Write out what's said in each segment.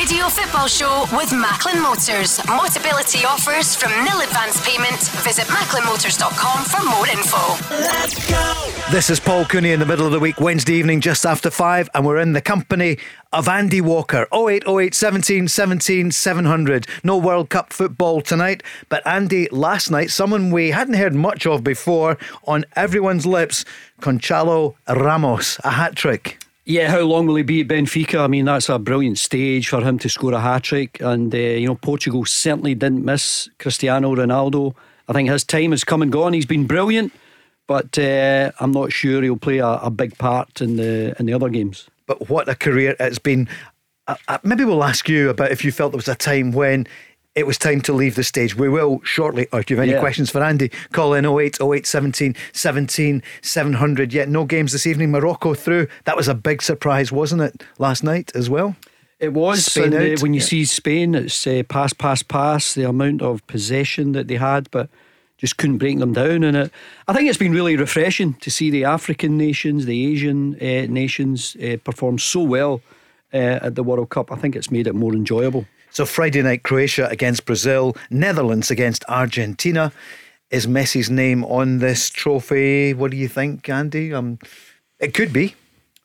The Go Radio Football Show with Macklin Motors. Motability offers from nil advance payment. Visit macklinmotors.com for more info. Let's go! This is Paul Cooney in the middle of the week, Wednesday evening, just after five, and we're in the company of Andy Walker. 0808 17 17 700. No World Cup football tonight, but Andy, last night, someone we hadn't heard much of before, on everyone's lips, Gonçalo Ramos, a hat trick. Yeah, how long will he be at Benfica? I mean, that's a brilliant stage for him to score a hat trick. And, uh, you know, Portugal certainly didn't miss Cristiano Ronaldo. I think his time has come and gone. He's been brilliant, but uh, I'm not sure he'll play a, a, big part in the in the other games. But what a career it's been. Uh, uh maybe we'll ask you about if you felt there was a time when it was time to leave the stage. We will shortly. Or do you have any yeah. questions for Andy? Call in 08 08 17 17 700. Yet no games this evening. Morocco through. That was a big surprise, wasn't it, last night as well? It was. Spain and, uh, when you yeah. see Spain, it's uh, pass, pass, pass, the amount of possession that they had, but just couldn't break them down. And it, I think it's been really refreshing to see the African nations, the Asian uh, nations uh, perform so well uh, at the World Cup. I think it's made it more enjoyable. So Friday night, Croatia against Brazil, Netherlands against Argentina. Is Messi's name on this trophy? What do you think, Andy? Um, it could be.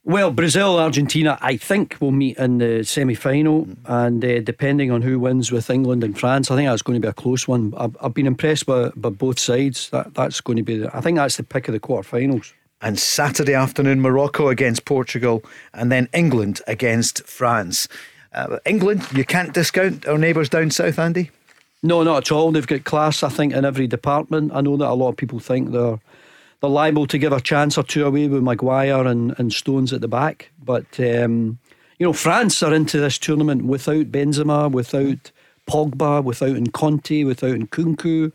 Well, Brazil, Argentina, I think will meet in the semi final. And uh, depending on who wins with England and France, I think that's going to be a close one. I've, I've been impressed by, by both sides. That, that's going to be, the, I think that's the pick of the quarterfinals. And Saturday afternoon, Morocco against Portugal, and then England against France. Uh, England, you can't discount our neighbours down south, Andy? No, not at all. They've got class, I think, in every department. I know that a lot of people think they're they're liable to give a chance or two away with Maguire and, and Stones at the back. But, um, you know, France are into this tournament without Benzema, without Pogba, without Kanté, without Nkunku.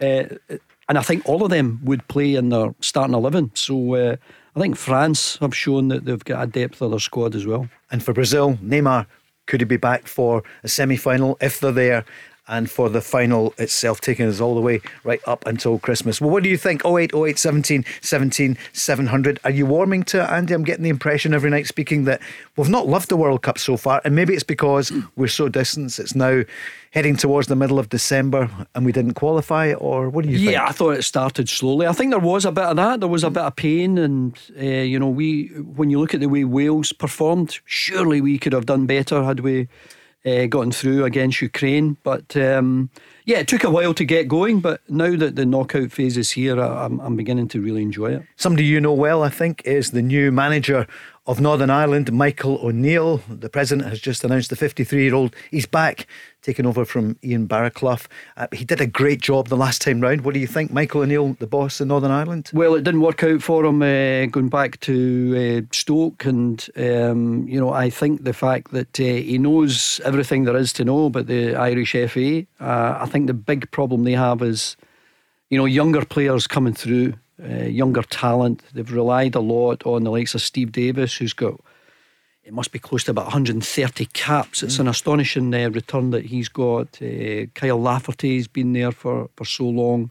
Uh, and I think all of them would play in their starting 11. So uh, I think France have shown that they've got a depth of their squad as well. And for Brazil, Neymar could he be back for a semi final if they're there? And for the final itself, taking us all the way right up until Christmas. Well, what do you think? 08, 08, 17, 17, 700. Are you warming to it, Andy? I'm getting the impression every night speaking that we've not loved the World Cup so far. And maybe it's because we're so distant. It's now heading towards the middle of December and we didn't qualify, or what do you yeah, think? Yeah, I thought it started slowly. I think there was a bit of that. There was a bit of pain, and uh, you know, we when you look at the way Wales performed, surely we could have done better had we uh, gotten through against Ukraine. But um, yeah, it took a while to get going, but now that the knockout phase is here, I'm, I'm beginning to really enjoy it. Somebody you know well, I think, is the new manager of Northern Ireland, Michael O'Neill. The president has just announced the 53 year old he's back, taking over from Ian Barraclough. Uh, he did a great job the last time round. What do you think, Michael O'Neill, the boss in Northern Ireland? Well, it didn't work out for him uh, going back to uh, Stoke, and um, you know I think the fact that uh, he knows everything there is to know about the Irish FA. Uh, I think the big problem they have is, you know, younger players coming through uh, younger talent. They've relied a lot on the likes of Steve Davis, who's got it must be close to about 130 caps. It's mm. an astonishing uh, return that he's got. Uh, Kyle Lafferty's been there for, for so long.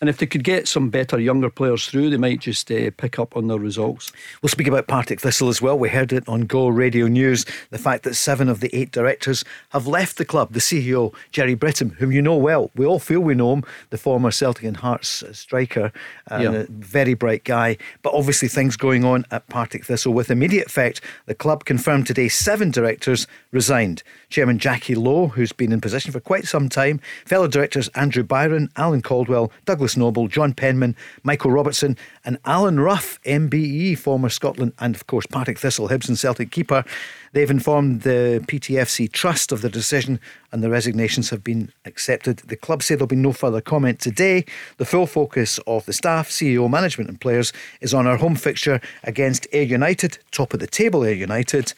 And if they could get some better younger players through, they might just uh, pick up on their results. We'll speak about Partick Thistle as well. We heard it on Go Radio News the fact that seven of the eight directors have left the club. The CEO, Gerry Britton, whom you know well, we all feel we know him, the former Celtic and Hearts striker, and yeah. a very bright guy. But obviously, things going on at Partick Thistle with immediate effect. The club confirmed today seven directors resigned. Chairman Jackie Lowe, who's been in position for quite some time, fellow directors Andrew Byron, Alan Caldwell, Douglas Douglas Noble, John Penman, Michael Robertson, and Alan Rough, MBE, former Scotland, and of course Partick Thistle, Hibs and Celtic keeper. They've informed the PTFC Trust of the decision and the resignations have been accepted. The club say there'll be no further comment today. The full focus of the staff, CEO, management, and players is on our home fixture against Ayr United, top of the table Ayr United,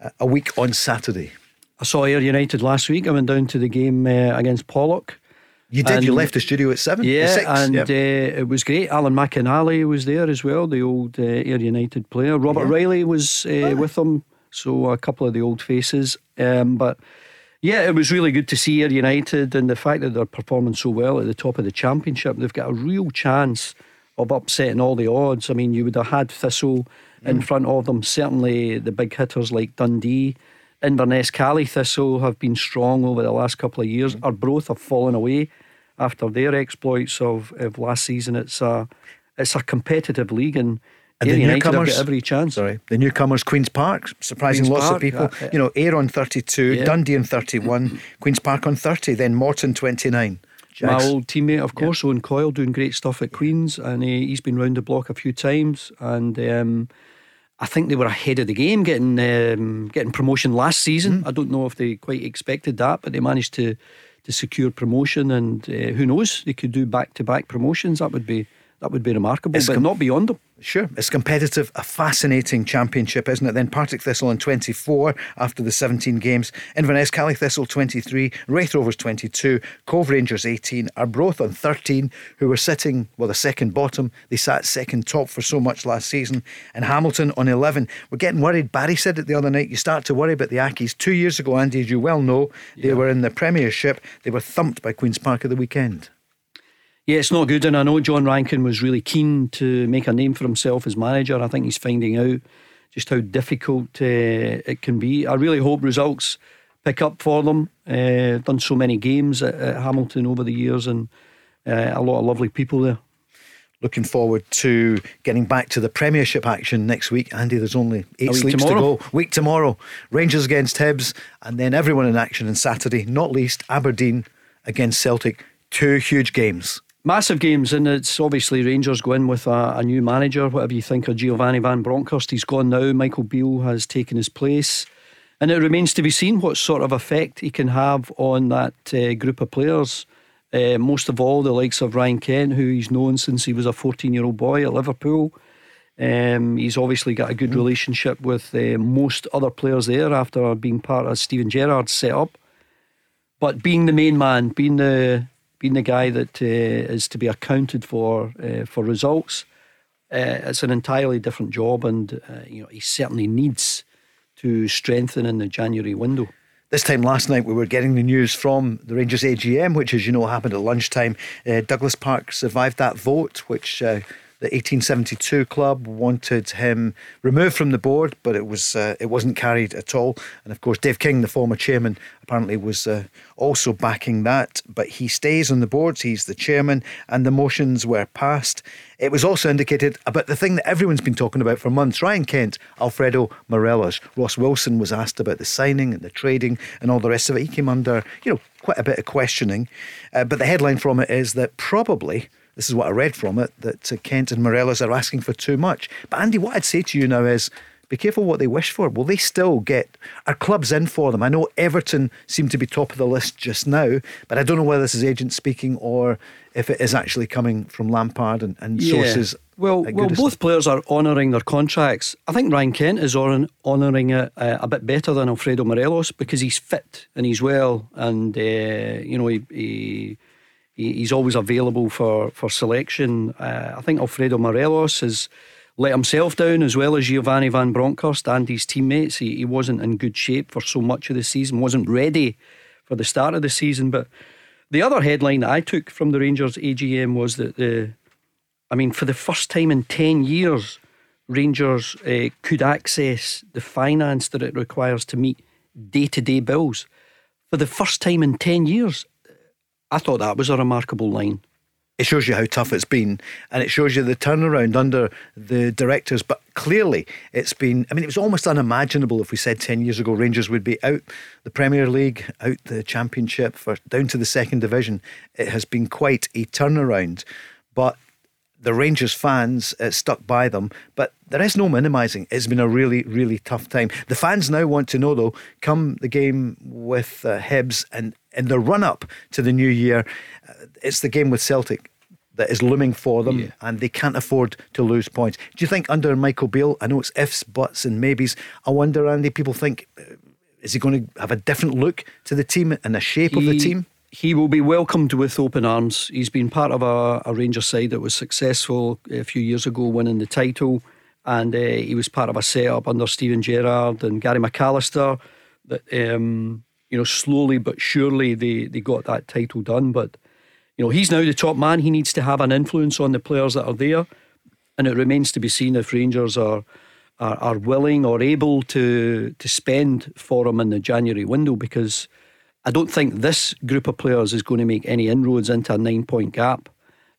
uh, a week on Saturday. I saw Ayr United last week. I went down to the game uh, against Pollok. You did. And you left the studio at seven. Yeah, six, and yep. uh, it was great. Alan McInally was there as well, the old uh, Ayr United player. Robert yeah. Riley was uh, oh. with them, so a couple of the old faces. Um, but yeah, it was really good to see Ayr United and the fact that they're performing so well at the top of the championship. They've got a real chance of upsetting all the odds. I mean, you would have had Thistle mm. in front of them. Certainly, the big hitters like Dundee Inverness, Caley Thistle have been strong over the last couple of years. Mm-hmm. Arbroath have fallen away after their exploits of, of last season. It's a it's a competitive league and. And the newcomers, every chance. Sorry, the newcomers, Queens Park, surprising Queen's lots Park, of people. Uh, you know, Ayr on thirty-two, yeah. Dundee on thirty-one, Queens Park on thirty, then Morton twenty-nine. My old teammate, of course. Owen Coyle, doing great stuff at Queens, and uh, he's been round the block a few times. And um, I think they were ahead of the game getting um, getting promotion last season. Mm. I don't know if they quite expected that, but they managed to to secure promotion, and uh, who knows, they could do back to back promotions. That would be that would be remarkable, it's but com- not beyond them. Sure, it's competitive, a fascinating championship, isn't it? Then Partick Thistle on 24 after the 17 games, Inverness Caley Thistle 23, Raith Rovers 22, Cove Rangers 18, Arbroath on 13, who were sitting, well, the second bottom. They sat second top for so much last season, and Hamilton on 11. We're getting worried. Barry said it the other night. You start to worry about the Accies. Two years ago, Andy, as you well know, they yeah. were in the Premiership. They were thumped by Queen's Park at the weekend. Yeah, it's not good. And I know John Rankin was really keen to make a name for himself as manager. I think he's finding out just how difficult uh, it can be. I really hope results pick up for them. Uh, done so many games at, at, Hamilton over the years and uh, a lot of lovely people there. Looking forward to getting back to the Premiership action next week. Andy, there's only eight sleeps tomorrow. to go. Week tomorrow. Rangers against Hibs, and then everyone in action on Saturday, not least Aberdeen against Celtic. Two huge games. Massive games, and it's obviously Rangers go in with a, a, new manager. Whatever you think of Giovanni Van Bronckhorst, he's gone now. Michael Beale has taken his place, and it remains to be seen what sort of effect he can have on that uh, group of players. Uh, most of all, the likes of Ryan Kent, who he's known since he was a 14 year old boy at Liverpool. Um, he's obviously got a good mm. relationship with uh, most other players there after being part of Steven Gerrard's setup. But being the main man, being the the guy that uh, is to be accounted for uh, for results, uh, it's an entirely different job, and uh, you know he certainly needs to strengthen in the January window. This time last night, we were getting the news from the Rangers AGM, which, as you know, happened at lunchtime. Douglas Park survived that vote, which the 1872 club wanted him removed from the board, but it was uh, it wasn't carried at all. And of course, Dave King, the former chairman, apparently was uh, also backing that. But he stays on the boards. He's the chairman, and the motions were passed. It was also indicated about the thing that everyone's been talking about for months: Ryan Kent, Alfredo Morelos, Ross Wilson was asked about the signing and the trading and all the rest of it. He came under you know quite a bit of questioning, uh, but the headline from it is that probably this is what I read from it, that uh, Kent and Morelos are asking for too much. But Andy, what I'd say to you now is be careful what they wish for. Will they still get our clubs in for them? I know Everton seem to be top of the list just now, but I don't know whether this is agent speaking or if it is actually coming from Lampard and, and yeah. sources. Well, well, both players are honouring their contracts. I think Ryan Kent is honouring it uh, a bit better than Alfredo Morelos because he's fit and he's well, and uh, you know he, he he's always available for, for selection. Uh, I think Alfredo Morelos has let himself down as well as Giovanni Van Bronckhorst and his teammates. He, he wasn't in good shape for so much of the season, wasn't ready for the start of the season. But the other headline that I took from the Rangers AGM was that the, I mean, for the first time in 10 years, Rangers uh, could access the finance that it requires to meet day to day bills. For the first time in 10 years, I thought that was a remarkable line. It shows you how tough it's been, and it shows you the turnaround under the directors. But clearly, it's been. I mean, it was almost unimaginable if we said ten years ago Rangers would be out the Premier League, out the Championship, for down to the second division. It has been quite a turnaround. but the Rangers fans uh, stuck by them, but there is no minimising. It's been a really, really tough time. The fans now want to know, though, come the game with uh, Hibs and in the run up to the new year, uh, it's the game with Celtic that is looming for them yeah. and they can't afford to lose points. Do you think under Michael Beale, I know it's ifs, buts, and maybes, I wonder, Andy, people think, uh, is he going to have a different look to the team and the shape he, of the team? He will be welcomed with open arms. He's been part of a, a Rangers side that was successful a few years ago, winning the title. And uh, he was part of a setup under Steven Gerrard and Gary McAllister that, um, you know, slowly but surely they, they got that title done. But you know, he's now the top man. He needs to have an influence on the players that are there. And it remains to be seen if Rangers are are, are willing or able to to spend for him in the January window because I don't think this group of players is going to make any inroads into a nine point gap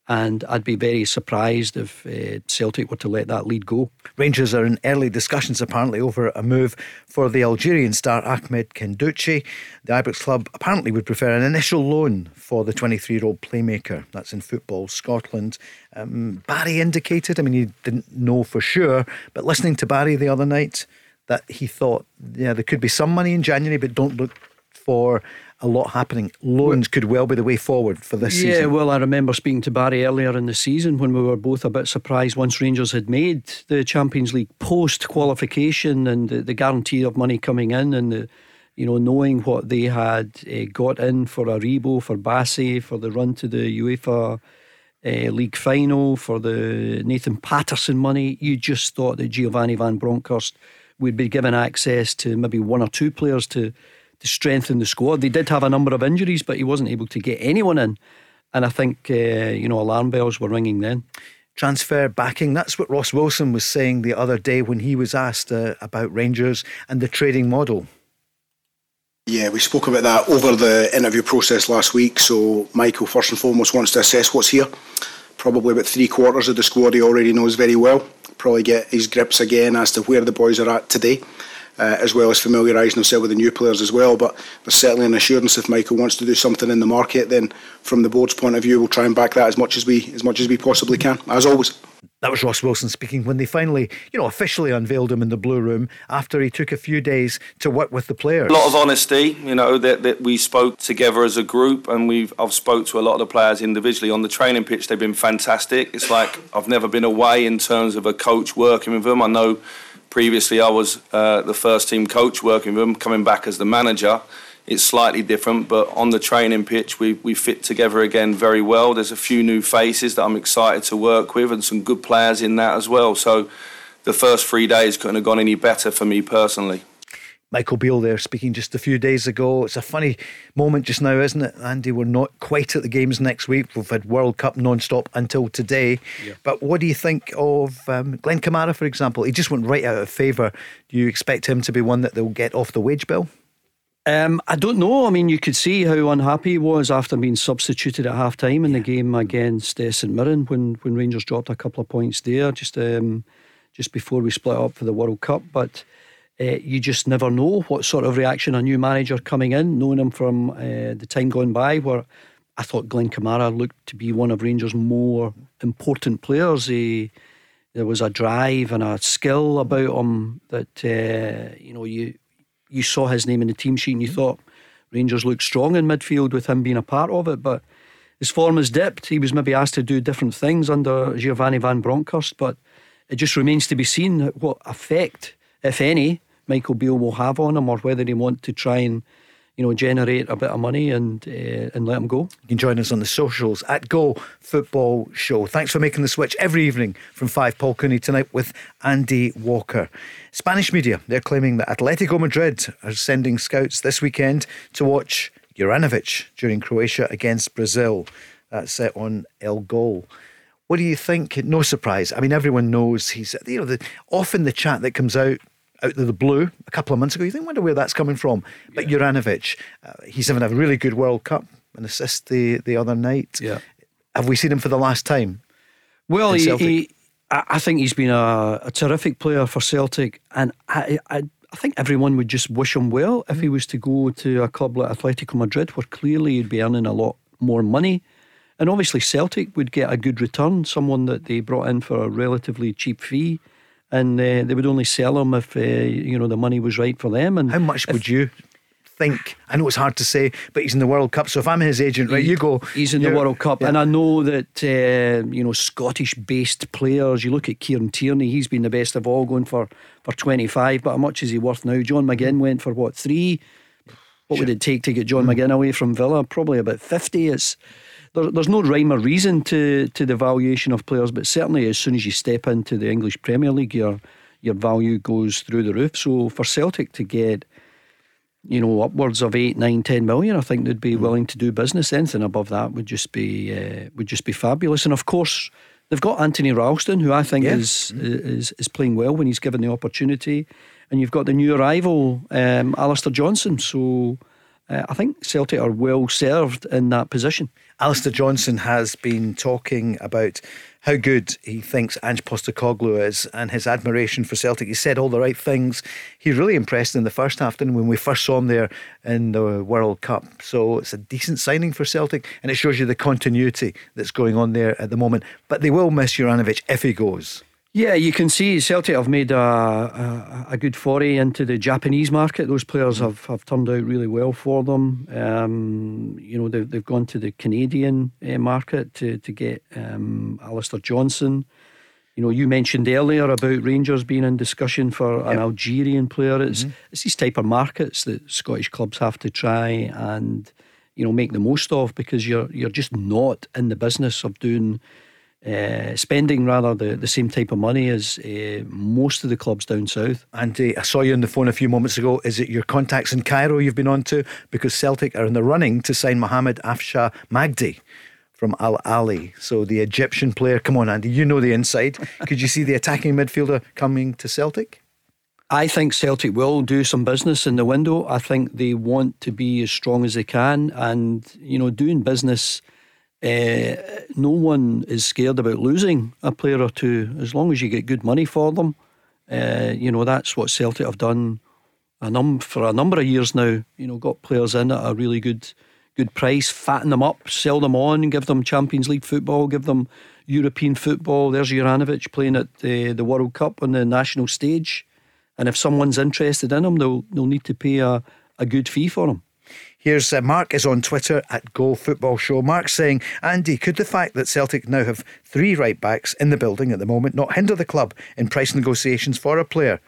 and I'd be very surprised if uh, Celtic were to let that lead go. Rangers are in early discussions apparently over a move for the Algerian star Ahmed Kendouci. The Ibrox club apparently would prefer an initial loan for the 23 year old playmaker. That's in Football Scotland. Um, Barry indicated, I mean, he didn't know for sure, but listening to Barry the other night, that he thought, yeah, there could be some money in January, but don't look for a lot happening. Loans could well be the way forward for this yeah, season. Yeah, well, I remember speaking to Barry earlier in the season when we were both a bit surprised once Rangers had made the Champions League post qualification and the, the, guarantee of money coming in and the, you know, knowing what they had uh, got in for Aribo, for Bassey, for the run to the UEFA. Uh, league final for the Nathan Patterson money, you just thought that Giovanni Van Bronckhorst would be given access to maybe one or two players to to strengthen the squad. They did have a number of injuries, but he wasn't able to get anyone in. And I think, uh, you know, alarm bells were ringing then. Transfer backing. That's what Ross Wilson was saying the other day when he was asked uh, about Rangers and the trading model. Yeah, we spoke about that over the interview process last week. So, Michael, first and foremost, wants to assess what's here. Probably about three quarters of the squad he already knows very well. Probably get his grips again as to where the boys are at today uh, as well as familiarising himself with the new players as well. But there's certainly an assurance if Michael wants to do something in the market, then from the board's point of view, we'll try and back that as much as we as much as we possibly can, as always. That was Ross Wilson speaking when they finally, you know, officially unveiled him in the blue room after he took a few days to work with the players. A lot of honesty, you know, that, that we spoke together as a group and we've I've spoke to a lot of the players individually on the training pitch. They've been fantastic. It's like I've never been away in terms of a coach working with them. I know Previously, I was uh, the first team coach working with them, coming back as the manager. It's slightly different, but on the training pitch, we, we fit together again very well. There's a few new faces that I'm excited to work with and some good players in that as well. So the first three days couldn't have gone any better for me personally. Michael Beale there speaking just a few days ago. It's a funny moment just now, isn't it, Andy? We're not quite at the games next week. We've had World Cup non-stop until today. Yeah. But what do you think of um, Glenn Kamara, for example? He just went right out of favour. Do you expect him to be one that they'll get off the wage bill? Um, I don't know. I mean, you could see how unhappy he was after being substituted at half time in the game against uh, St Mirren when, when Rangers dropped a couple of points there just um, just before we split up for the World Cup. But uh, you just never know what sort of reaction a new manager coming in, knowing him from uh, the time gone by, where I thought Glenn Kamara looked to be one of Rangers' more important players. He, there was a drive and a skill about him that uh, you know you you saw his name in the team sheet and you thought Rangers looked strong in midfield with him being a part of it, but his form has dipped. He was maybe asked to do different things under Giovanni Van Bronckhorst, but it just remains to be seen what effect, if any, Michael Beale will have on him, or whether they want to try and you know generate a bit of money and uh, and let him go. You can join us on the socials at Go Football Show. Thanks for making the switch every evening from five. Paul Cooney tonight with Andy Walker. Spanish media they're claiming that Atletico Madrid are sending scouts this weekend to watch Juranovic during Croatia against Brazil. That's set on El Gol. What do you think? No surprise. I mean, everyone knows he's you know the, often the chat that comes out out of the blue a couple of months ago. You think, wonder where that's coming from. But yeah. Juranovic, uh, he's having a really good World Cup, an assist the, the other night. Yeah. Have we seen him for the last time? Well, he, he, I think he's been a, a, terrific player for Celtic, and I, I, I, think everyone would just wish him well if he was to go to a club like Atletico Madrid, where clearly he'd be earning a lot more money. And obviously, Celtic would get a good return, someone that they brought in for a relatively cheap fee. And uh, they would only sell him if uh, you know the money was right for them. And How much would you think? I know it's hard to say, but he's in the World Cup. So if I'm his agent, right, you go. He's in the World Cup, Yeah. and I know that uh, you know Scottish-based players. You look at Kieran Tierney; he's been the best of all, going for for twenty-five. But how much is he worth now? John McGinn went for what three? What would it take to get John Hmm. McGinn away from Villa? Probably about fifty. It's there, there's no rhyme or reason to to the valuation of players, but certainly as soon as you step into the English Premier League, your your value goes through the roof. So for Celtic to get you know, upwards of eight, nine, ten million. I think they'd be Hmm. willing to do business. Anything above that would just be uh, would just be fabulous. And of course, they've got Anthony Ralston, who I think Yeah. is, is is playing well when he's given the opportunity. And you've got the new arrival, um, Alistair Johnston. So uh, I think Celtic are well served in that position. Alistair Johnston has been talking about how good he thinks Ange Postecoglou is and his admiration for Celtic. He said all the right things. He really impressed in the first half, he, when we first saw him there in the World Cup. So it's a decent signing for Celtic and it shows you the continuity that's going on there at the moment. But they will miss Juranovic if he goes. Yeah, you can see Celtic have made a, a, a good foray into the Japanese market. Those players have, have turned out really well for them. Um, you know, they've, they've gone to the Canadian uh, market to, to get um, Alistair Johnston. You know, you mentioned earlier about Rangers being in discussion for an Algerian player. It's it's these type of markets that Scottish clubs have to try and you know make the most of because you're you're just not in the business of doing uh, spending rather the, the same type of money as uh, most of the clubs down south. And uh, I saw you on the phone a few moments ago. Is it your contacts in Cairo you've been on to? Because Celtic are in the running to sign Mohamed Afsha Magdi from Al Ahly. So the Egyptian player. Come on, Andy, you know the inside. Could you see the attacking midfielder coming to Celtic? I think Celtic will do some business in the window. I think they want to be as strong as they can, and you know, doing business. Uh, no one is scared about losing a player or two as long as you get good money for them. Uh, you know that's what Celtic have done a num for a number of years now. You know, got players in at a really good good price, fatten them up, sell them on, give them Champions League football, give them European football. There's Juranovic playing at the, the World Cup on the national stage. And if someone's interested in him, they'll they'll need to pay a, a good fee for him. Here's uh, Mark is on Twitter at Go Football Show. Mark saying, Andy, could the fact that Celtic now have three right backs in the building at the moment not hinder the club in price negotiations for a player?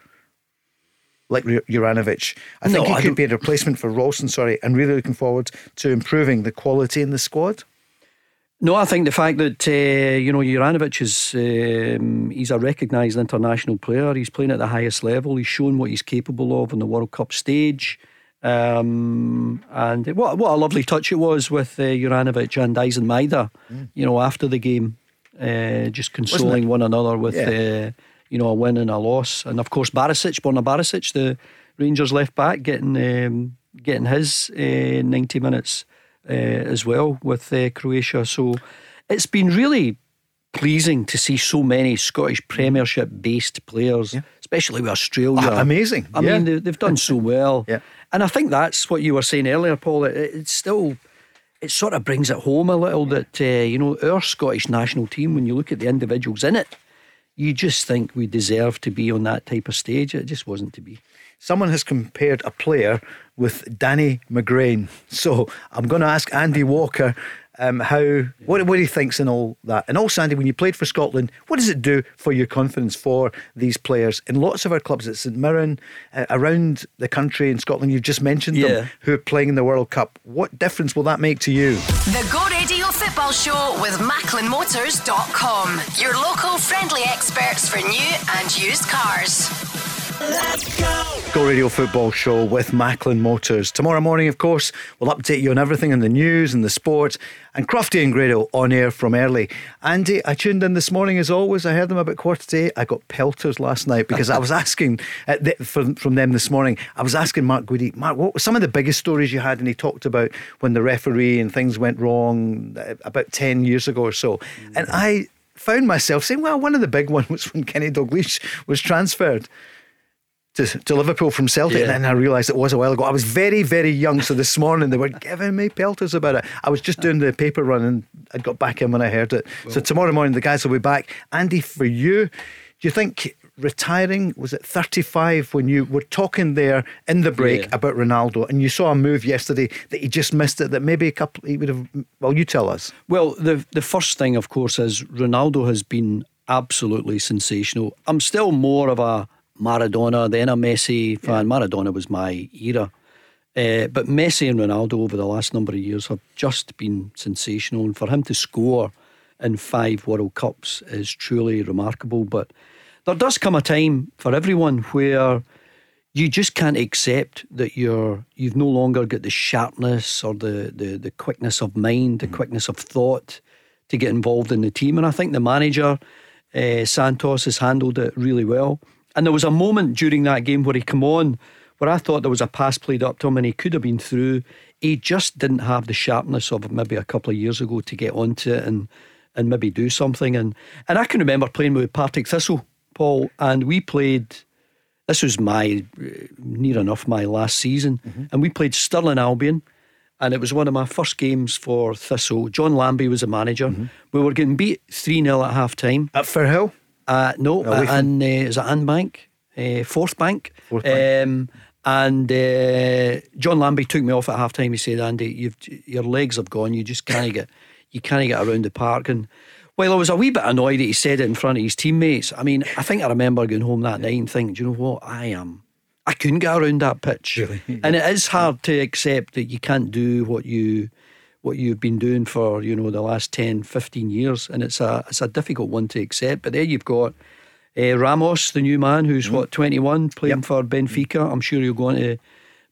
Like Ju- Juranovic, I think No, he I could don't- be a replacement for Ralston. Sorry, and really looking forward to improving the quality in the squad. No, I think the fact that uh, you know Juranovic is um, he's a recognised international player. He's playing at the highest level. He's shown what he's capable of on the World Cup stage. Um, and what what a lovely touch it was with uh, Juranovic and Daizen Maeda. You know, after the game, uh, just consoling one another with uh, you know a win and a loss. And of course, Barisic, Borna Barisic, the Rangers left back, getting um, getting his uh, ninety minutes uh, as well with uh, Croatia. So it's been really pleasing to see so many Scottish Premiership based players, especially with Australia. Ah, amazing. I Yeah. mean, they, they've done so well. Yeah. And I think that's what you were saying earlier, Paul. It, it's still. It sort of brings it home a little that, uh, you know, our Scottish national team, when you look at the individuals in it, you just think we deserve to be on that type of stage. It just wasn't to be. Someone has compared a player with Danny McGrain. So I'm going to ask Andy Walker um, how what, what he thinks and all that. And also, Andy, when you played for Scotland, what does it do for your confidence for these players? In lots of our clubs at St Mirren, uh, around the country in Scotland, you've just mentioned Yeah. them, who are playing in the World Cup. What difference will that make to you? The Go Radio Football Show with MacklinMotors.com. Your local friendly experts for new and used cars. Go Radio Football Show with Macklin Motors. Tomorrow morning, of course, we'll update you on everything in the news and the sport. And Crofty and Grado on air from early. Andy, I tuned in this morning as always. I heard them about quarter to eight. I got pelters last night because I was asking uh, th- from, from them this morning. I was asking Mark Goody, Mark, what were some of the biggest stories you had? And he talked about when the referee and things went wrong uh, about 10 years ago or so. And I found myself saying, well, one of the big ones was when Kenny Dalglish was transferred to, to Liverpool from Celtic, Yeah. and then I realised it was a while ago. I was very, very young, so this morning they were giving me pelters about it. I was just doing the paper run, and I got back in when I heard it. so tomorrow morning the guys will be back. Andy, for you, do you think retiring was it 35 when you were talking there in the break Yeah. about Ronaldo, and you saw a move yesterday that he just missed it? That maybe a couple he would have. Well, you tell us. Well, the the first thing, of course, is Ronaldo has been absolutely sensational. I'm still more of a Maradona than a Messi fan. Maradona was my era. Uh, but Messi and Ronaldo over the last number of years have just been sensational. And for him to score in five World Cups is truly remarkable. But there does come a time for everyone where you just can't accept that you're you've no longer got the sharpness or the, the, the quickness of mind, the quickness of thought to get involved in the team. And I think the manager, uh, Santos, has handled it really well. And there was a moment during that game where he come on where I thought there was a pass played up to him and he could have been through. He just didn't have the sharpness of maybe a couple of years ago to get onto it and and maybe do something. And and I can remember playing with Partick Thistle, Paul, and we played. This was my near enough my last season, mm-hmm. and we played Stirling Albion, and it was one of my first games for Thistle. John Lambie was the manager. Mm-hmm. We were getting beat three 0 at half time. At Firhill? Uh, no, Away from- and uh, is it Anbank? Uh, Forthbank. Fourth Bank. Um, and uh, John Lambie took me off at half time. He said, "Andy, you've your legs have gone. You just can't get you can't get around the park." And while I was a wee bit annoyed that he said it in front of his teammates, I mean, I think I remember going home that night and thinking, "Do you know what? I am. I couldn't get around that pitch, Really? and it is hard to accept that you can't do what you." What you've been doing for you know the last 10, 15 years, and it's a it's a difficult one to accept. But there you've got uh, Ramos, the new man, who's what twenty one, playing for Benfica. I'm sure he'll go on to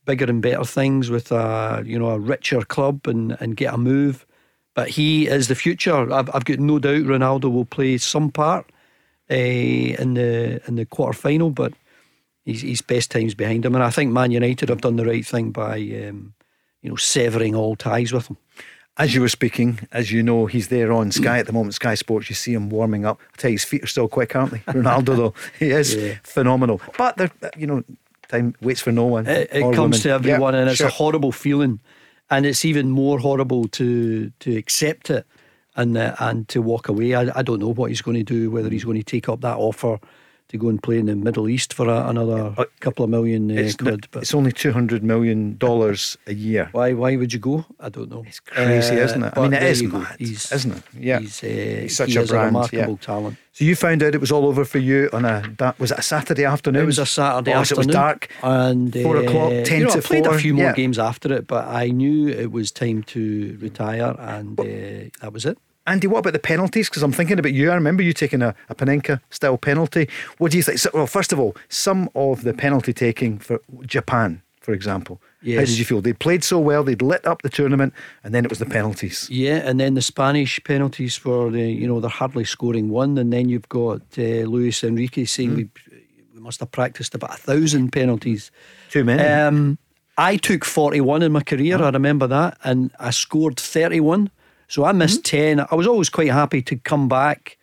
bigger and better things with a you know a richer club and, and get a move. But he is the future. I've, I've got no doubt Ronaldo will play some part uh, in the in the quarter final, but his, his best times behind him. And I think Man United have done the right thing by um, you know severing all ties with him. As you were speaking, as you know, he's there on Sky at the moment, Sky Sports. You see him warming up. I tell you, his feet are still quick, aren't they? Ronaldo, though, he is Yeah. phenomenal. But they're, you know, time waits for no one. It, it comes woman. to everyone, Yeah, and it's sure. a horrible feeling, and it's even more horrible to to accept it and uh, and to walk away. I, I don't know what he's going to do. Whether he's going to take up that offer to go and play in the Middle East for a, another Uh, couple of million uh, It's, quid. But it's only two hundred million dollars a year. why why would you go? I don't know. It's crazy, Uh, isn't it? I mean, it is mad, isn't it? Yeah. he's, uh, He's such he a brand, a remarkable yeah. talent. So you found out it was all over for you on a da- was it a Saturday afternoon? It was a Saturday oh, afternoon. It was dark. And Four uh, o'clock, ten you know, to I played four. a few more Yeah. games after it, but I knew it was time to retire, and uh, that was it. Andy, what about the penalties? Because I'm thinking about you. I remember you taking a, a Panenka style penalty. What do you think? So, well, first of all, some of the penalty taking for Japan, for example. Yes. How did you feel? They played so well, they'd lit up the tournament, and then it was the penalties. Yeah, and then the Spanish penalties for the you know they're hardly scoring one, and then you've got uh, Luis Enrique saying we we must have practiced about a thousand penalties. Too many. Um, I took forty one in my career. I remember that, and I scored thirty one. So I missed ten. I was always quite happy to come back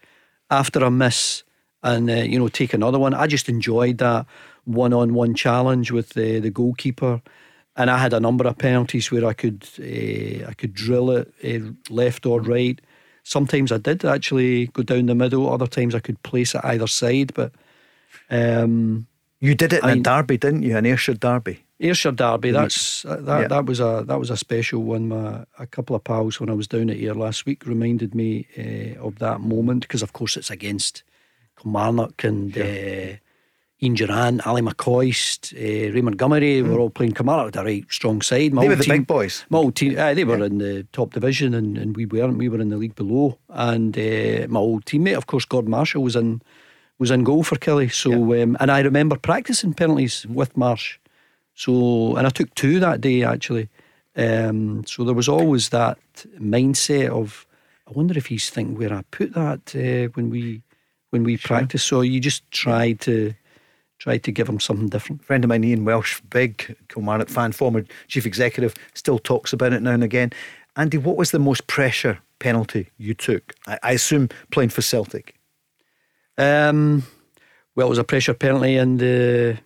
after a miss and uh, you know take another one. I just enjoyed that one on one challenge with the the goalkeeper. And I had a number of penalties where I could uh, I could drill it uh, left or right. Sometimes I did actually go down the middle. Other times I could place it either side. But um, you did it in I mean- derby, didn't you? An Ayrshire derby. Ayrshire Derby, that's that, Yeah. that was a that was a special one. My, a couple of pals when I was down at Ayr last week reminded me uh, of that moment because of course it's against Kilmarnock and uh, Ian Durrant, Ali McCoist, uh, Ray Montgomerie were all playing Kilmarnock had a right strong side. My They were the big boys. My old team, uh, they were in the top division and, and we weren't. We were in the league below. And uh, my old teammate, of course, Gord Marshall was in was in goal for Killie. So um, and I remember practicing penalties with Marsh. So, and I took two that day actually. Um, so there was always that mindset of, I wonder if he's thinking where I put that uh, when we when we practice. So you just try to try to give him something different. A friend of mine, Ian Welsh, big Kilmarnock fan, former chief executive, still talks about it now and again. Andy, what was the most pressure penalty you took? I, I assume playing for Celtic. Um, well, it was a pressure penalty in the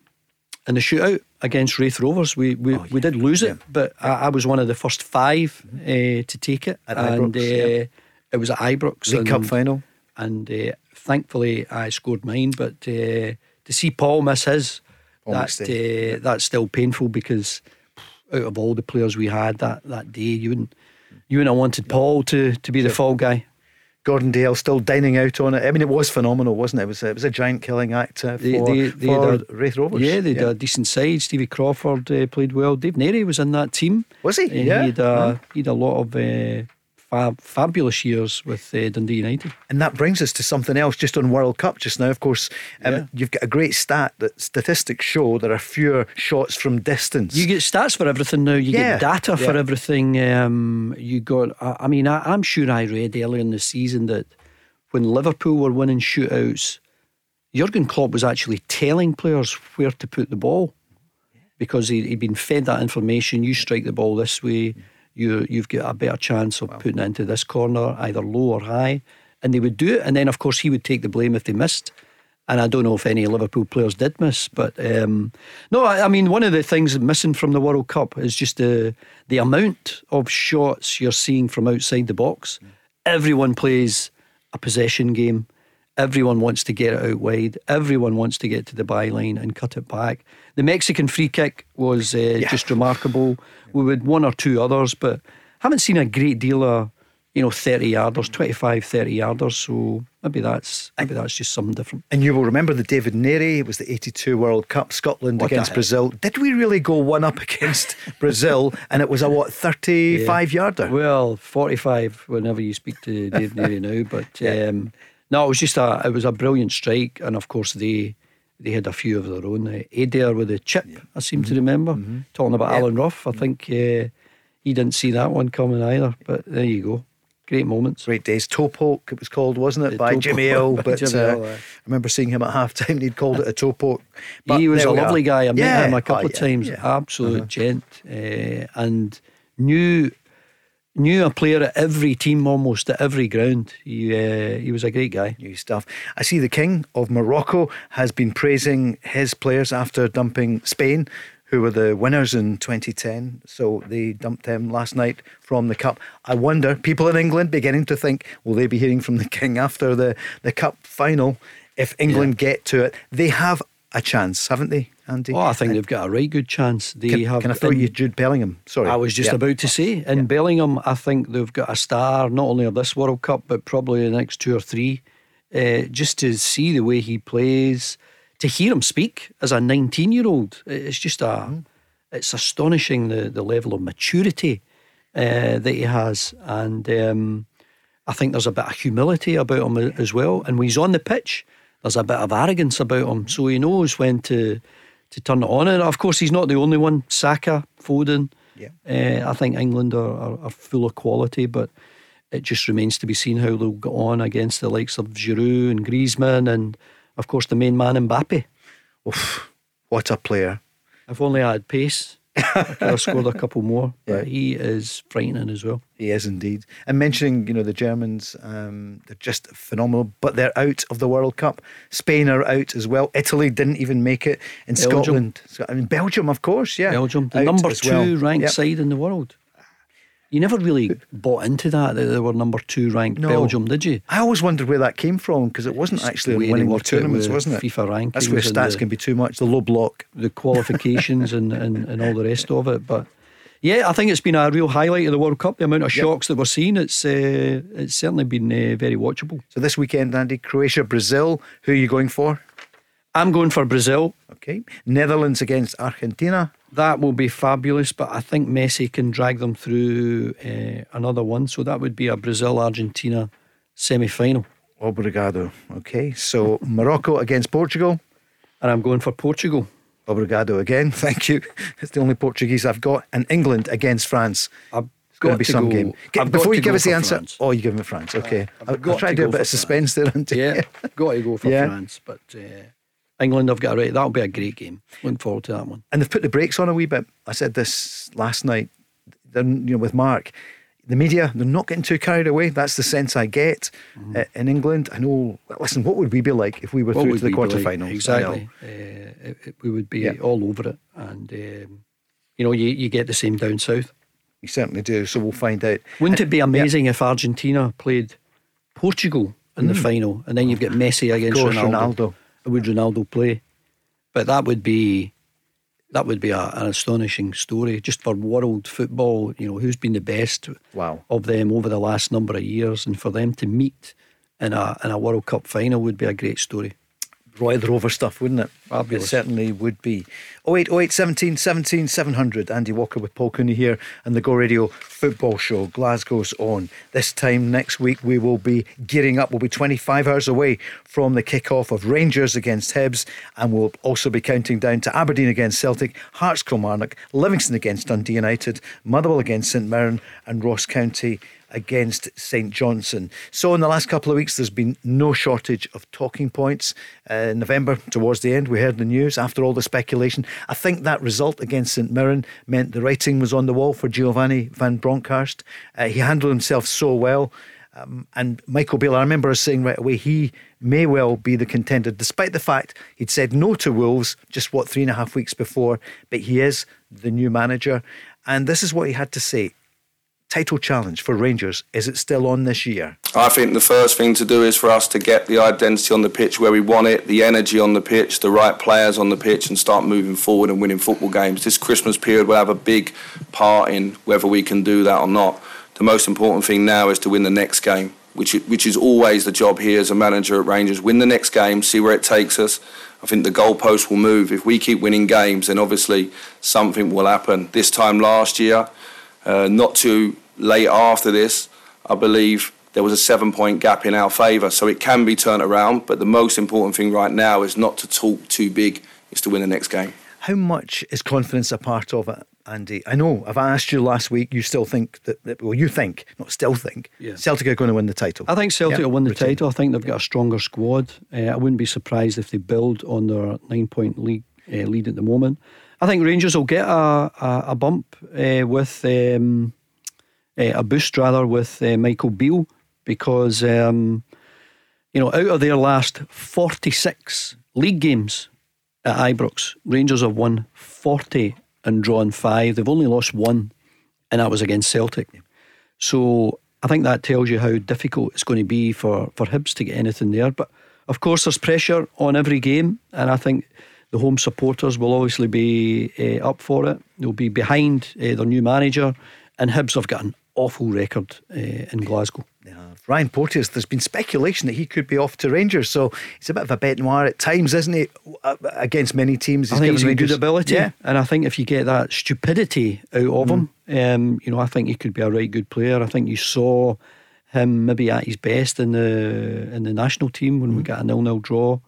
in the shootout against Raith Rovers. We we, Oh, we did lose it, but I, I was one of the first 5 uh, to take it, At and Ibrox, uh, yeah. it was at Ibrox League Cup final. and uh, thankfully I scored mine. But uh, to see Paul miss his, Paul that uh, that's still painful because out of all the players we had that, that day, you wouldn't you wouldn't have wanted Paul to to be the fall guy. Gordon Dalziel still dining out on it. I mean, it was phenomenal, wasn't it? It was a, it was a giant killing act uh, for, They, they, they for a, Raith Rovers. Yeah, they had a decent side. Stevie Crawford uh, played well. Dave Narey was in that team. Was he? Yeah. He had a, he had a lot of uh, fab, fabulous years with uh, Dundee United. And that brings us to something else just on World Cup just now. Of course, um, Yeah. you've got a great stat that statistics show there are fewer shots from distance. You get stats for everything now. You Yeah, get data for everything. Um, you got. I, I mean, I, I'm sure I read earlier in the season that when Liverpool were winning shootouts, Jurgen Klopp was actually telling players where to put the ball because he, he'd been fed that information. You strike the ball this way, you you've got a better chance of putting it into this corner, either low or high. And they would do it, and then of course he would take the blame if they missed. And I don't know if any Liverpool players did miss, but um, no, I, I mean one of the things missing from the World Cup is just the the amount of shots you're seeing from outside the box. Everyone plays a possession game. Everyone wants to get it out wide. Everyone wants to get to the byline and cut it back. The Mexican free kick was uh, just remarkable. We had one or two others, but haven't seen a great deal of you know 30 yarders, 25, 30 yarders. So maybe that's maybe that's just something different. and you will remember the David Narey, it was the 82 World Cup, Scotland What against Brazil. Did we really go one up against Brazil? And it was a what, 35 yarder? Well, 45 whenever you speak to Dave Narey now, but um, no, it was just a it was a brilliant strike, and of course they they had a few of their own. Uh, Eder with a chip, I seem Mm-hmm. to remember. Talking about Alan Rough, I think uh, he didn't see that one coming either. But there you go, great moments. Great days. Toe poke, it was called, wasn't it, The by Jimmy Hill? But Jimmy uh, Hill. I remember seeing him at half time, he'd called it a toe poke. But he was a lovely are. guy. I met Yeah. him a couple Oh, of times. yeah. Uh-huh. Absolute gent, uh, and knew knew a player at every team almost at every ground. He uh, he was a great guy. New stuff. I see the King of Morocco has been praising his players after dumping Spain, who were the winners in 2010. So they dumped them last night from the Cup. I wonder, people in England beginning to think, will they be hearing from the King after the, the Cup final? If England get to it, they have a chance, haven't they, Andy? Oh, I think they've got a right good chance. They Can, have. can I throw in- you Jude Bellingham? Sorry. I was just Yeah. about to say in Bellingham, I think they've got a star not only of this World Cup but probably the next two or three. Uh, just to see the way he plays, to hear him speak as a 19 year old, it's just a, Mm-hmm. it's astonishing the the level of maturity uh, that he has, and um, I think there's a bit of humility about him as well. And when he's on the pitch, there's a bit of arrogance about him, so he knows when to to turn it on. And of course, he's not the only one. Saka, Foden. Yeah. Uh, I think England are, are, are full of quality, but it just remains to be seen how they'll get on against the likes of Giroud and Griezmann, and of course the main man Mbappe. Oof, what a player. If only I had pace, I scored a couple more. But Yeah. he is frightening as well. He is indeed. And mentioning, you know, the Germans, um, they're just phenomenal, but they're out of the World Cup. Spain are out as well. Italy didn't even make it. In Belgium. Scotland, I mean, Belgium, of course, yeah. Belgium, the number two well. ranked Yep. side in the world. You never really bought into that that they were number two ranked No. Belgium, did you? I always wondered where that came from because it wasn't It's actually the on way they winning the work it tournaments, with wasn't it? FIFA That's where rankings and stats the- can be too much. The low block. the qualifications and, and, and all the rest of it. But yeah, I think it's been a real highlight of the World Cup. The amount of shocks that we're seeing, it's uh, it's certainly been uh, very watchable. So this weekend, Andy, Croatia, Brazil. Who are you going for? I'm going for Brazil. Okay. Netherlands against Argentina. That will be fabulous, but I think Messi can drag them through uh, another one. So that would be a Brazil Argentina semi final. Obrigado. Okay. So Morocco against Portugal. And I'm going for Portugal. Obrigado again. Thank you. It's the only Portuguese I've got. And England against France. I've It's going to be to some go- game. I've Before you give us the answer, France. oh, you give me France. Okay, I've I'll, I'll got try to do a bit of suspense there. Andy. Yeah, got to go for Yeah. France. But uh, England have got right. That'll be a great game. Looking forward to that one. And they've put the brakes on a wee bit. I said this last night. Then you know with Mark, the media, they're not getting too carried away. That's the sense I get mm-hmm. uh, in England. I know, listen, what would we be like if we were what through to the quarterfinals? Like? Exactly. Uh, it, it, we would be yeah. all over it. And, um, you know, you, you get the same down south. You certainly do. So we'll find out. Wouldn't it be amazing yeah. if Argentina played Portugal in mm. the final and then you've got Messi against Ronaldo? Ronaldo. Would Ronaldo play? But that would be that would be a, an astonishing story just for world football. You know, who's been the best wow. of them over the last number of years, and for them to meet in a in a World Cup final would be a great story. Royal Rover stuff, wouldn't it? Fabulous. It certainly would be. 08, 08 17 17 700. Andy Walker with Paul Cooney here and the Go Radio Football Show. Glasgow's on. This time next week, we will be gearing up. We'll be 25 hours away from the kick-off of Rangers against Hibs, and we'll also be counting down to Aberdeen against Celtic, Hearts Kilmarnock, Livingston against Dundee United, Motherwell against St Mirren, and Ross County against St Johnstone. So, in the last couple of weeks, there's been no shortage of talking points. Uh, November, towards the end, we heard the news after all the speculation. I think that result against St Mirren meant the writing was on the wall for Giovanni van Bronckhorst. Uh, he handled himself so well. Um, and Michael Beale, I remember us saying right away, he may well be the contender, despite the fact he'd said no to Wolves just what three and a half weeks before. But he is the new manager. And this is what he had to say title challenge for Rangers? Is it still on this year? I think the first thing to do is for us to get the identity on the pitch where we want it, the energy on the pitch, the right players on the pitch, and start moving forward and winning football games. This Christmas period will have a big part in whether we can do that or not. The most important thing now is to win the next game, which which is always the job here as a manager at Rangers. Win the next game, see where it takes us. I think the goalpost will move. If we keep winning games, then obviously something will happen. This time last year, uh, not too late after this, I believe there was a seven point gap in our favour. So it can be turned around, but the most important thing right now is not to talk too big, is to win the next game. How much is confidence a part of it, Andy? I know I've asked you last week, you still think that, that well, you think, not still think, yeah. Celtic are going to win the title. I think Celtic will win the title. I think they've got a stronger squad. Uh, I wouldn't be surprised if they build on their nine point league, uh, lead at the moment. I think Rangers will get a, a, a bump uh, with. Um, uh, a boost rather with uh, Michael Beale because um, you know out of their last 46 league games at Ibrox, Rangers have won 40 and drawn five. They've only lost one, and that was against Celtic. So I think that tells you how difficult it's going to be for for Hibs to get anything there. But of course, there's pressure on every game, and I think the home supporters will obviously be uh, up for it. They'll be behind uh, their new manager, and Hibs have got an awful record uh, in Glasgow. Yeah. Ryan Porteous, there's been speculation that he could be off to Rangers, so it's a bit of a bet noir at times, isn't he? Uh, against many teams, he's I think he's Rangers. good ability, yeah. and I think if you get that stupidity out of mm. him, um, you know, I think he could be a right good player. I think you saw him maybe at his best in the in the national team when mm. we got a nil-nil draw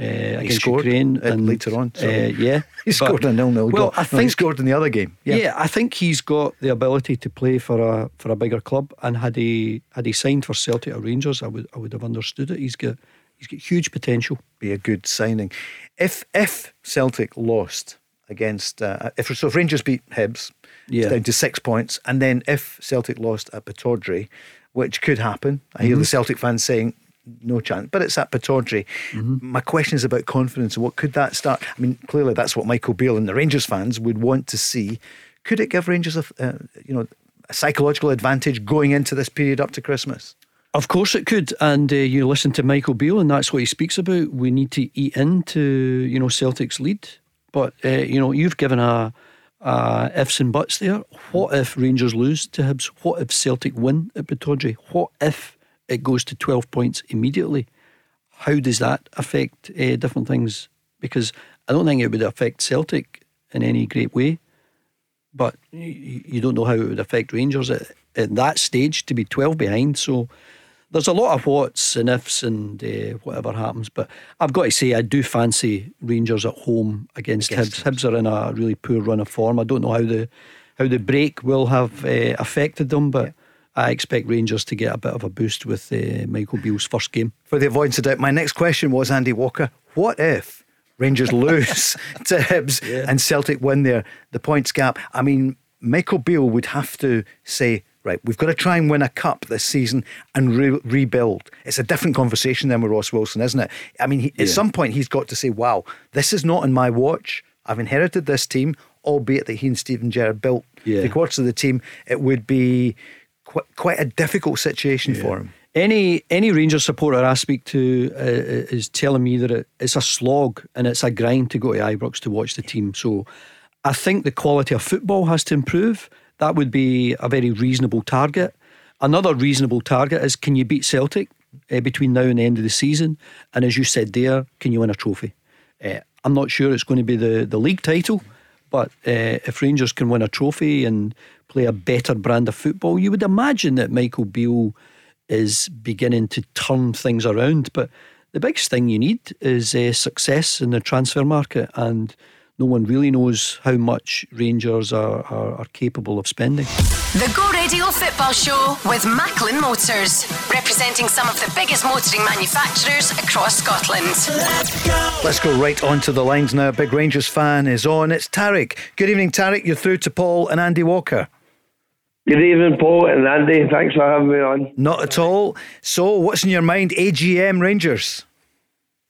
uh, against scored Ukraine and later on. Uh, yeah, he scored a nil-nil. Well, I think no, he scored in the other game. Yeah. yeah, I think he's got the ability to play for a for a bigger club. And had he had he signed for Celtic or Rangers, I would I would have understood it. He's got he's got huge potential. Be a good signing. If if Celtic lost against uh, if so if Rangers beat Hibs, yeah. down to six points, and then if Celtic lost at Pittodrie, which could happen. I hear mm-hmm. the Celtic fans saying no chance. But it's at Pittodrie. Mm-hmm. My question is about confidence. What could that start? I mean, clearly that's what Michael Beale and the Rangers fans would want to see. Could it give Rangers a, uh, you know, a psychological advantage going into this period up to Christmas? Of course it could, and uh, you listen to Michael Beale, and that's what he speaks about. We need to eat into you know Celtic's lead, but uh, you know you've given a, ifs and buts there. What if Rangers lose to Hibs? What if Celtic win at Pittodrie? What if it goes to 12 points immediately. How does that affect uh, different things? Because I don't think it would affect Celtic in any great way, but you, you don't know how it would affect Rangers at, at, that stage to be 12 behind. So there's a lot of what's and ifs and uh, whatever happens. But I've got to say, I do fancy Rangers at home against, against Hibs. Hibs are in a really poor run of form. I don't know how the how the break will have uh, affected them, but. Yeah I expect Rangers to get a bit of a boost with uh, Michael Beale's first game. For the avoidance of doubt, my next question was Andy Walker. What if Rangers lose to Hibs yeah. and Celtic win there? The points gap. I mean, Michael Beale would have to say right, we've got to try and win a cup this season and re- rebuild. It's a different conversation than with Ross Wilson, isn't it? I mean, he, at some point he's got to say, "Wow, this is not in my watch. I've inherited this team, albeit that he and Steven Gerrard built Yeah. three quarters of the team. It would be quite quite a difficult situation for him." Any any Rangers supporter I speak to uh, is telling me that it, it's a slog and it's a grind to go to Ibrox to watch the team. So I think the quality of football has to improve. That would be a very reasonable target. Another reasonable target is can you beat Celtic uh, between now and the end of the season? And as you said there, can you win a trophy? Uh, I'm not sure it's going to be the, the league title, but uh, if Rangers can win a trophy and play a better brand of football, you would imagine that Michael Beale is beginning to turn things around. But the biggest thing you need is uh, success in the transfer market, and no one really knows how much Rangers are, are, are capable of spending. The Go Radio Football Show with Macklin Motors, representing some of the biggest motoring manufacturers across Scotland. Let's go right on to the lines now. Big Rangers fan is on. It's Tarek. Good evening, Tarek. You're through to Paul and Andy Walker. Good evening, Paul and Andy. Thanks for having me on. Not at all. So, what's in your mind? AGM Rangers.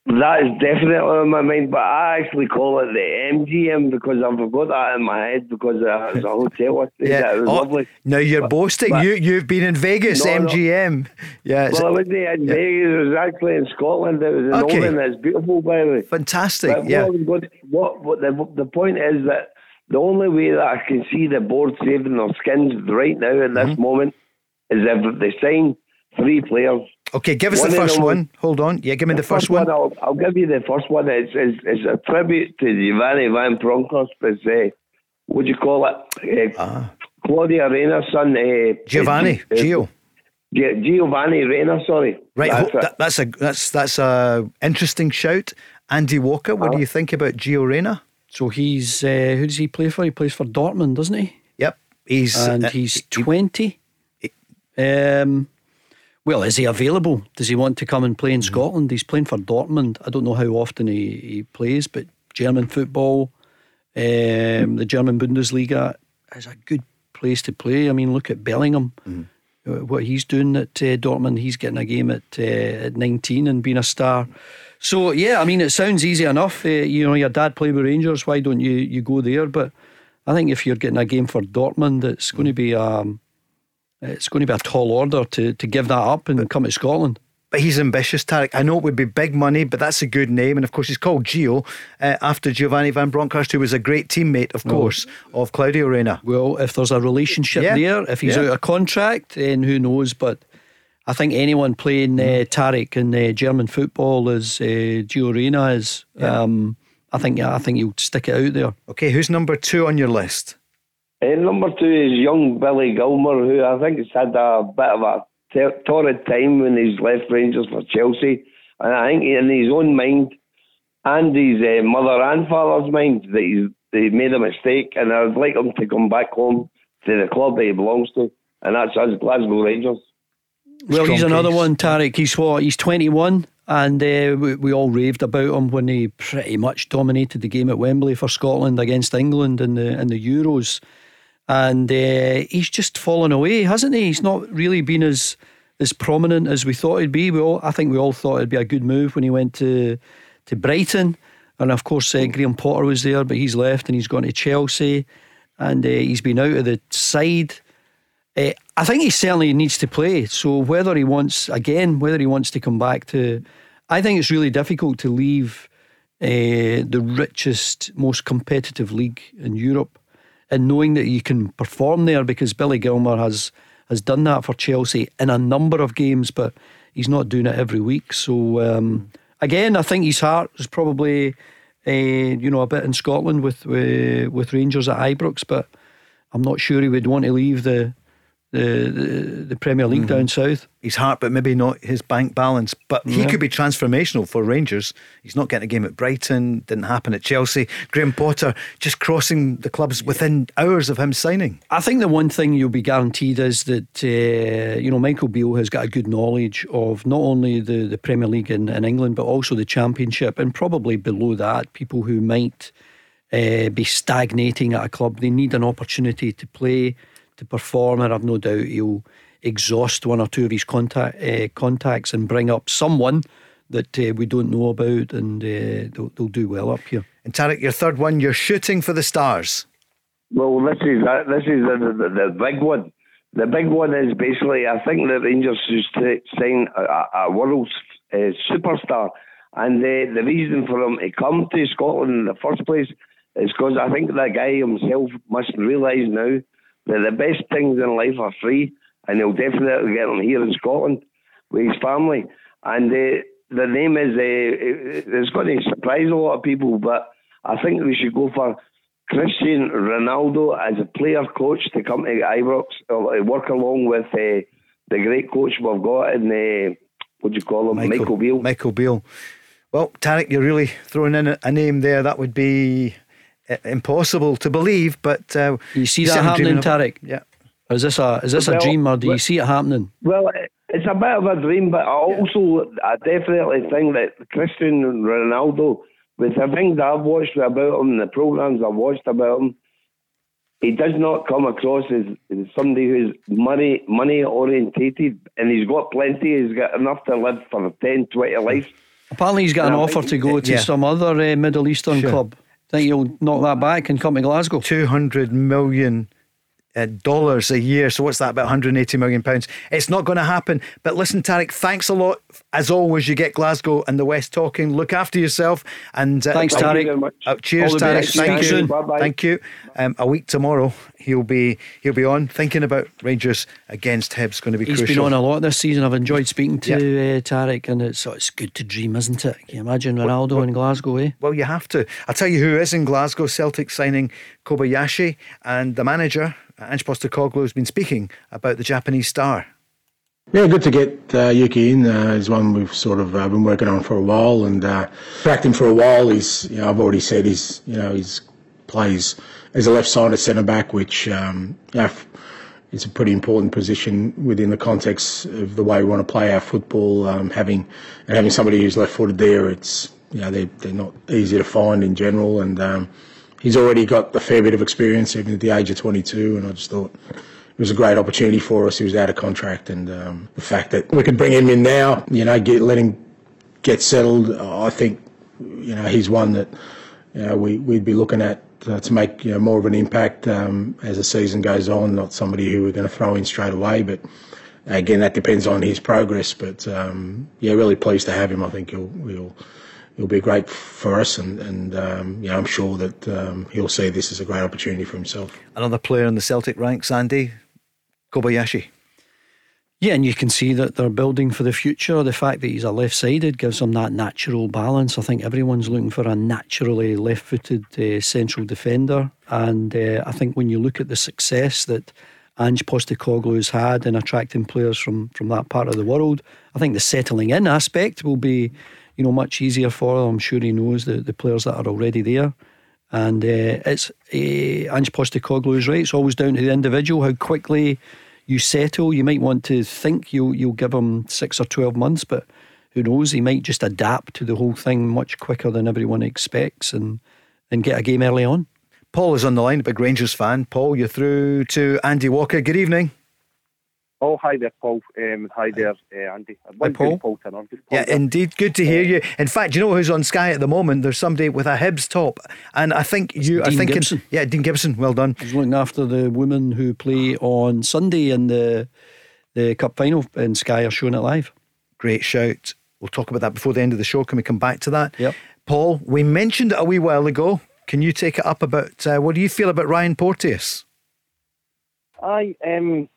That is definitely on my mind, but I actually call it the MGM because I've got that in my head because uh, it was a hotel. At. It was Oh, lovely. Now you're But- boasting. but- you you've been in Vegas, No, no. MGM. Yeah, it's Well, I wasn't in Vegas. It was actually in Scotland. It was in Okay. Oban. It's beautiful, by the way. fantastic. But yeah. what, I was going to- what, what the, the point is that the only way that I can see the board saving their skins right now in Mm-hmm. this moment is if they sign three players. Okay, give us One the first them- one. Hold on. Yeah, give me the, first one. I'll, I'll give you the first one. It's, it's, it's a tribute to Giovanni Van Bronckhorst. It's, uh, what do you call it? Uh, Claudio Reyna's son. Uh, Giovanni, uh, Gio. Gi- Giovanni Reyna, sorry. Right, That's that, that's a that's that's a interesting shout. Andy Walker, what do you think about Gio Reyna? So he's uh, who does he play for? He plays for Dortmund, doesn't he? Yep, he's And uh, he's he- twenty. Um, well, is he available? Does he want to come and play in Scotland? He's playing for Dortmund. I don't know how often he, he plays, but German football, um, the German Bundesliga is a good place to play. I mean, look at Bellingham. Uh, What he's doing at uh, Dortmund, he's getting a game at uh, at 19 and being a star. So yeah, I mean, it sounds easy enough. Uh, you know, your dad played with Rangers. Why don't you you go there? But I think if you're getting a game for Dortmund, it's going to be um, it's going to be a tall order to to give that up and come to Scotland. But he's ambitious, Tarek. I know it would be big money, but that's a good name. And of course, he's called Gio uh, after Giovanni Van Bronckhorst, who was a great teammate, of course, of Claudio Reyna. Well, if there's a relationship Yeah. there, if he's Yeah. out of contract, then who knows? But I think anyone playing uh, Tarek in uh, German football as uh, Gio Reyna is, um, I think I think he'll stick it out there. Okay, who's number two on your list? Uh, number two is young Billy Gilmour, who I think has had a bit of a ter- torrid time when he's left Rangers for Chelsea. And I think in his own mind and his uh, mother and father's mind that he's, they made a mistake. And I'd like him to come back home to the club that he belongs to, and that's us, Glasgow Rangers. Well, he's another case. one, Tarek. He's what? He's 21, and uh, we, we all raved about him when he pretty much dominated the game at Wembley for Scotland against England in the in the Euros. And uh, he's just fallen away, hasn't he? He's not really been as as prominent as we thought he'd be. We all, I think we all thought it'd be a good move when he went to to Brighton, and of course uh, Graham Potter was there, but he's left and he's gone to Chelsea, and uh, he's been out of the side. Uh, I think he certainly needs to play. So whether he wants again, whether he wants to come back to, I think it's really difficult to leave uh, the richest, most competitive league in Europe, and knowing that you can perform there because Billy Gilmour has has done that for Chelsea in a number of games, but he's not doing it every week. So um, again, I think his heart is probably, uh, you know, a bit in Scotland with uh, with Rangers at Ibrox, but I'm not sure he would want to leave the the the, the Premier League down south. His heart, but maybe not his bank balance. But he Yeah. could be transformational for Rangers. He's not getting a game at Brighton, didn't happen at Chelsea. Graham Potter just crossing the clubs within hours of him signing. I think the one thing you'll be guaranteed is that uh, you know Michael Beale has got a good knowledge of not only the, the Premier League in, in England but also the Championship and probably below that people who might uh, be stagnating at a club they need an opportunity to play to perform, and I've no doubt he'll exhaust one or two of his contact uh, contacts and bring up someone that uh, we don't know about, and uh, they'll, they'll, do well up here. And Tarek, your third one, you're shooting for the stars. Well, this is uh, this is the, the, the, big one. The big one is basically I think the Rangers should sign a, a world uh, superstar, and the the reason for him to come to Scotland in the first place is because I think that guy himself must realise now that the best things in life are free, and he'll definitely get them here in Scotland with his family. And uh, the name is, uh, it's going to surprise a lot of people, but I think we should go for Cristiano Ronaldo as a player coach to come to Ibrox, uh, work along with uh, the great coach we've got in, uh, what do you call him, Michael, Michael Beale. Michael Beale. Well, Tarek, you're really throwing in a name there. That would be impossible to believe, but uh, you see that happening, Tarek. Yeah. Is this a is this well, a dream, or do well, you see it happening? Well, it's a bit of a dream, but I also I definitely think that Cristiano Ronaldo, with the things I've watched about him, the programs I've watched about him, he does not come across as, as somebody who's money money orientated, and he's got plenty. He's got enough to live for 10, 20 lives. Apparently, he's got an offer to go to yeah. some other uh, Middle Eastern sure. club. Think you'll knock that back and come to Glasgow? 200 million uh, dollars a year. So what's that? About 180 million pounds. It's not going to happen. But listen, Tarek, thanks a lot. As always, you get Glasgow and the West talking. Look after yourself. And uh, thanks, Tarek. Uh, cheers, Tarek. Thank you. Bye-bye. Thank you. Um, a week tomorrow, he'll be he'll be on thinking about Rangers against Hibs. Going to be. He's crucial. been on a lot this season. I've enjoyed speaking to yep. uh, Tarek, and it's it's good to dream, isn't it? Can you imagine Ronaldo well, in Glasgow? Eh? Well, you have to. I'll tell you who is in Glasgow. Celtic signing Kobayashi and the manager Ange Postecoglou has been speaking about the Japanese star. Yeah, good to get uh, Yuki in. Uh, he's one we've sort of uh, been working on for a while, and uh, tracked him for a while. He's, you know, I've already said he's, you know, he's plays as a left-sided centre back, which um, is a pretty important position within the context of the way we want to play our football. Um, having and having somebody who's left-footed there, it's you know they're, they're not easy to find in general, and um, he's already got a fair bit of experience, even at the age of 22, and I just thought it was a great opportunity for us. He was out of contract, and um, the fact that we could bring him in now, you know, get let him get settled. I think, you know, he's one that you know, we we'd be looking at uh, to make you know, more of an impact um, as the season goes on. Not somebody who we're going to throw in straight away, but again, that depends on his progress. But um, yeah, really pleased to have him. I think he'll he'll it'll be great for us, and, and um, I'm sure that um, he'll see this as a great opportunity for himself. Another player in the Celtic ranks, Andy Kobayashi. Yeah, and you can see that they're building for the future. The fact that he's a left sided gives him that natural balance. I think everyone's looking for a naturally left footed uh, central defender. And uh, I think when you look at the success that Ange Postecoglou has had in attracting players from, from that part of the world, I think the settling in aspect will be you know, much easier for him. I'm sure he knows the, the players that are already there. And uh, it's uh, Ange Postecoglou is right. It's always down to the individual how quickly you settle. You might want to think you'll you'll give him six or twelve months, but who knows? He might just adapt to the whole thing much quicker than everyone expects, and and get a game early on. Paul is on the line, big Rangers fan. Paul, you're through to Andy Walker. Good evening. Oh, hi there, Paul. Um, hi there, uh, Andy. Hi, Paul. Paul Turner. yeah, indeed. Good to hear you. In fact, you know who's on Sky at the moment? There's somebody with a Hibs top, and I think you. Dean I think Gibson. yeah, Dean Gibson. Well done. He's looking after the women who play on Sunday in the the cup final, and Sky are showing it live. Great shout. We'll talk about that before the end of the show. Can we come back to that? Yep. Paul, we mentioned it a wee while ago. Can you take it up about uh, what do you feel about Ryan Porteous? I um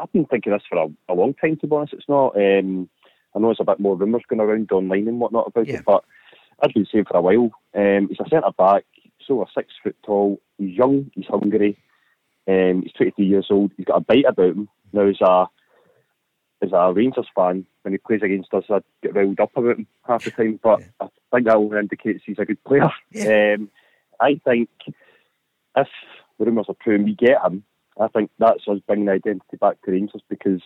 I've been thinking this for a, a, long time. To be honest, it's not. Um, I know there's a bit more rumours going around online and whatnot about yeah. it, but I've been saying for a while. Um, he's a centre back. He's over six foot tall. He's young. He's hungry. Um, he's 23 years old. He's got a bite about him. Now, as a as a Rangers fan, when he plays against us, I get riled up about him half the time. But yeah. I think that only indicates he's a good player. Yeah. Um, I think if the rumours are true and we get him, I think that's us bringing the identity back to Rangers because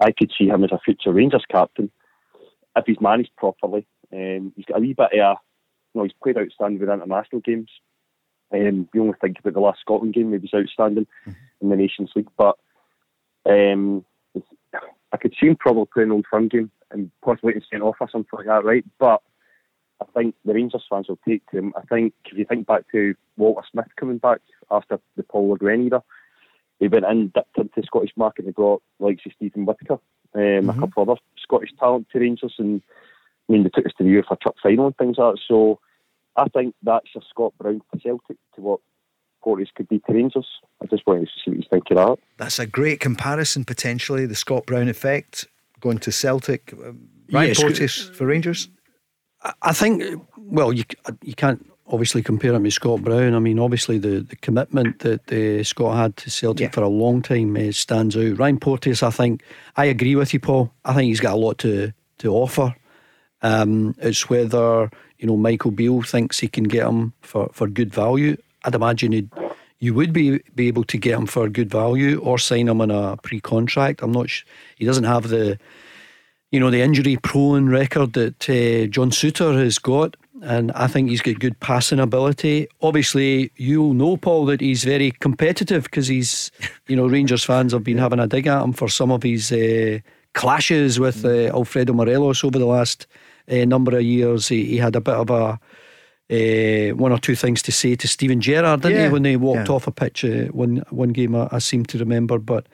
I could see him as a future Rangers captain if he's managed properly. Um, he's got a wee bit of, a, you know, he's played outstanding with international games. Um, you only think about the last Scotland game; he was outstanding mm-hmm. in the Nations League. But um, I could see him probably playing Old Firm game and possibly getting sent off or something like that, right? But I think the Rangers fans will take to him. I think if you think back to Walter Smith coming back after the Paul Le Guen era, he went in, dipped into the Scottish market and brought like Steven Whittaker, um, mm-hmm. a couple of other Scottish talent to Rangers, and I mean they took us to the UEFA Cup final and things like that. So I think that's a Scott Brown to Celtic to what Porteous could be to Rangers. I just wanted to see what you think of that. That's a great comparison potentially. The Scott Brown effect going to Celtic. Um, Ryan yes, Porteous for Rangers. I think. Well, you you can't obviously compare him to Scott Brown. I mean, obviously the, the commitment that uh, Scott had to Celtic yeah. for a long time uh, stands out. Ryan Porteous, I think, I agree with you, Paul. I think he's got a lot to to offer. Um, it's whether you know Michael Beale thinks he can get him for, for good value. I'd imagine he'd, you would be be able to get him for good value or sign him on a pre-contract. I'm not. Sh- he doesn't have the you know the injury prone record that uh, John Souttar has got and I think he's got good passing ability. Obviously, you'll know Paul that he's very competitive because he's, you know, Rangers fans have been having a dig at him for some of his uh, clashes with uh, Alfredo Morelos over the last uh, number of years. He, he, had a bit of a uh, one or two things to say to Steven Gerrard, didn't yeah. he, when they walked yeah. off a pitch uh, one one game? I, I, seem to remember, but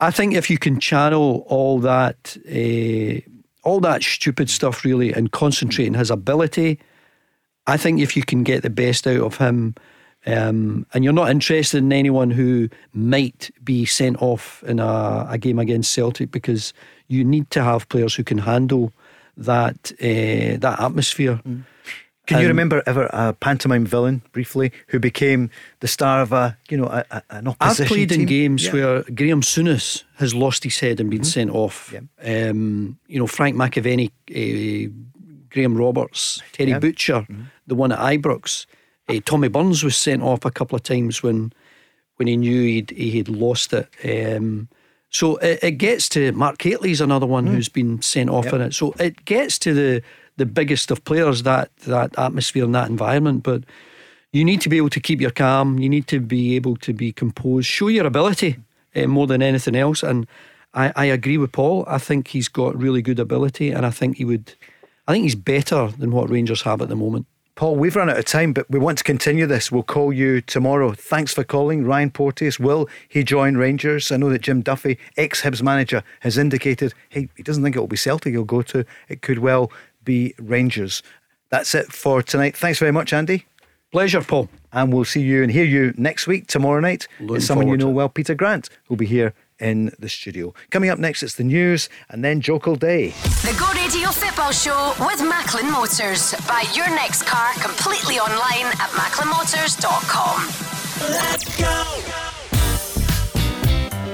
I think if you can channel all that. Uh, all that stupid stuff really and concentrate on his ability I think if you can get the best out of him, um, and you're not interested in anyone who might be sent off in a, a game against Celtic because you need to have players who can handle that uh, that atmosphere. Mm. Can you remember ever a pantomime villain briefly who became the star of a you know a, a, an opposition? I've played team? in games yeah. where Graeme Souness has lost his head and been mm-hmm. sent off. Yeah. Um, you know Frank McAvennie, uh, Graham Roberts, Terry yeah. Butcher. Mm-hmm the one at Ibrox. Uh, Tommy Burns was sent off a couple of times when when he knew he'd, he had lost it. Um, so it, it, gets to Mark Hateley's another one mm. who's been sent off yep. in it. So it gets to the the biggest of players that that atmosphere and that environment. But you need to be able to keep your calm. You need to be able to be composed. Show your ability uh, more than anything else. And I, I agree with Paul. I think he's got really good ability, and I think he would. I think he's better than what Rangers have at the moment. Paul, we've run out of time, but we want to continue this. We'll call you tomorrow. Thanks for calling. Ryan Porteous, will he join Rangers? I know that Jim Duffy, ex Hibs manager, has indicated hey, he doesn't think it will be Celtic he'll go to. It could well be Rangers. That's it for tonight. Thanks very much, Andy. Pleasure, Paul. And we'll see you and hear you next week, tomorrow night. Looking it's someone you know well, Peter Grant, who'll be here in the studio. Coming up next, it's the news and then Jokel Day. The Go Radio Football Show with Macklin Motors. Buy your next car completely online at macklinmotors.com. Let's go!